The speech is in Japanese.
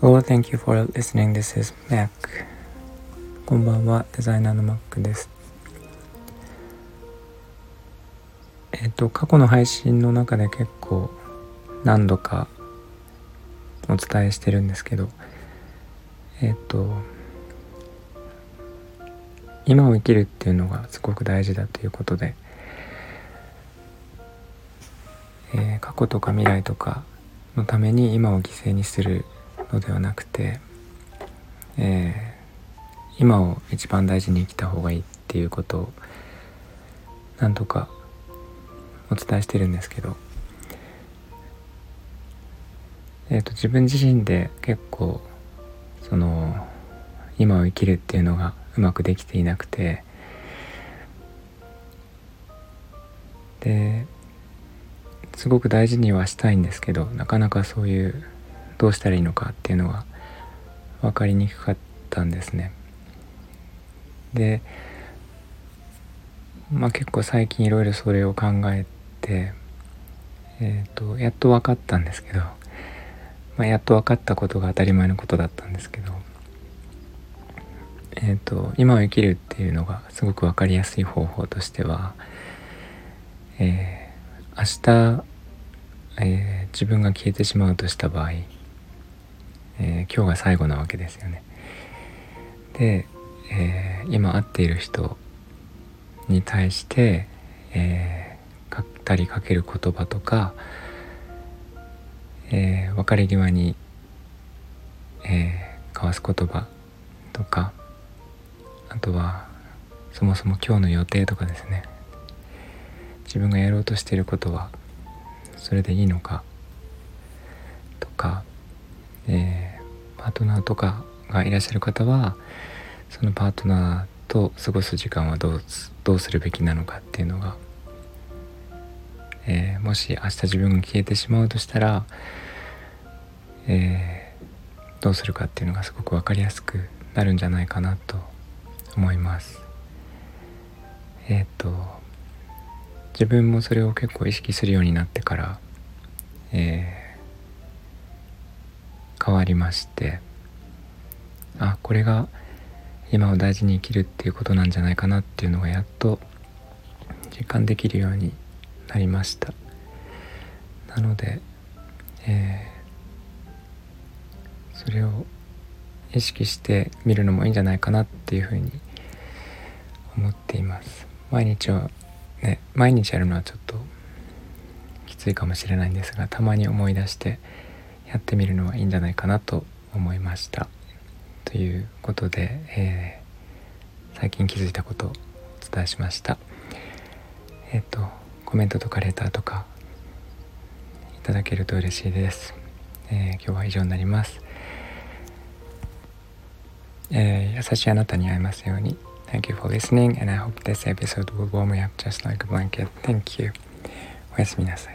Well, thank you for listening. This is Mac. こんばんは、デザイナーの Mac です。えっと、過去の配信の中で結構何度かお伝えしてるんですけど、えっと、今を生きるっていうのがすごく大事だということで、えー、過去とか未来とかのために今を犠牲にするのではなくて、えー、今を一番大事に生きた方がいいっていうことを何とかお伝えしてるんですけど、えーと、自分自身で結構その今を生きるっていうのがうまくできていなくてですごく大事にはしたいんですけどなかなかそういうどうしたらいいのかっていうのが分かりにくかったんですね。でまあ結構最近いろいろそれを考えて、えーと、やっと分かったんですけど、まあ、やっと分かったことが当たり前のことだったんですけど、えーと、今を生きるっていうのがすごく分かりやすい方法としては、えー、明日、えー、自分が消えてしまうとした場合えー、今日が最後なわけですよね。で、えー、今会っている人に対して、えー、語りかける言葉とか、えー、別れ際に、えー、交わす言葉とかあとはそもそも今日の予定とかですね自分がやろうとしていることはそれでいいのか？とかえー、パートナーとかがいらっしゃる方はそのパートナーと過ごす時間はどうどうするべきなのかっていうのが、えー、もし明日自分が消えてしまうとしたら、えー、どうするかっていうのがすごく分かりやすくなるんじゃないかなと思います。えっ、ー、と自分もそれを結構意識するようになってから、えー変わりましてあこれが今を大事に生きるっていうことなんじゃないかなっていうのがやっと実感できるようになりました。なので、えー、それを意識してみるのもいいんじゃないかなっていうふうに思っています。毎日はね毎日やるのはちょっときついかもしれないんですがたまに思い出してやってみるのはいいんじゃないかなと思いました。ということで、えー、最近気づいたことをお伝えしました。えっ、ー、とコメントとかレターとかいただけると嬉しいです、えー、今日は以上になります、えー、優しいあなたに会えますように。Thank you for listening and I hope this episode will warm me up just like a blanket. Thank you. おやすみなさい。